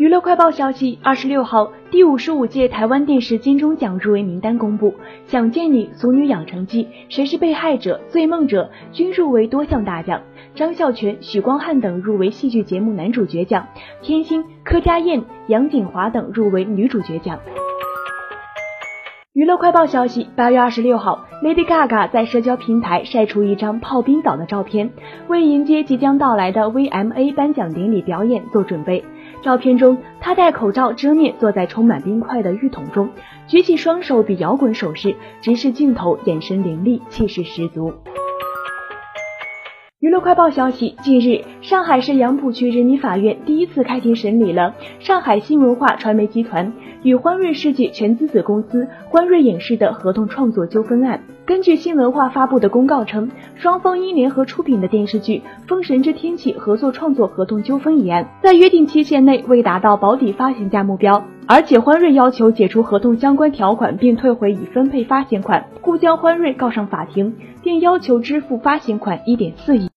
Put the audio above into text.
娱乐快报消息，二十六号，第五十五届台湾电视金钟奖入围名单公布，《想见你》《俗女养成记》《谁是被害者》《醉梦者》均入围多项大奖，张孝全、许光汉等入围戏剧节目男主角奖，天心、柯佳燕、杨谨华等入围女主角奖。娱乐快报消息，八月二十六号，Lady Gaga 在社交平台晒出一张泡冰岛的照片，为迎接即将到来的 VMA 颁奖典礼表演做准备。照片中，他戴口罩遮面，坐在充满冰块的浴桶中，举起双手比摇滚手势，直视镜头，眼神凌厉，气势十足。娱乐快报消息，近日，上海市杨浦区人民法院第一次开庭审理了上海新文化传媒集团与欢瑞世纪全资子公司欢瑞影视的合同创作纠纷案。根据新文化发布的公告称，双方因联合出品的电视剧《封神之天启》合作创作合同纠纷一案，在约定期限内未达到保底发行价目标，而且欢瑞要求解除合同相关条款并退回已分配发行款，故将欢瑞告上法庭，并要求支付发行款一点四亿。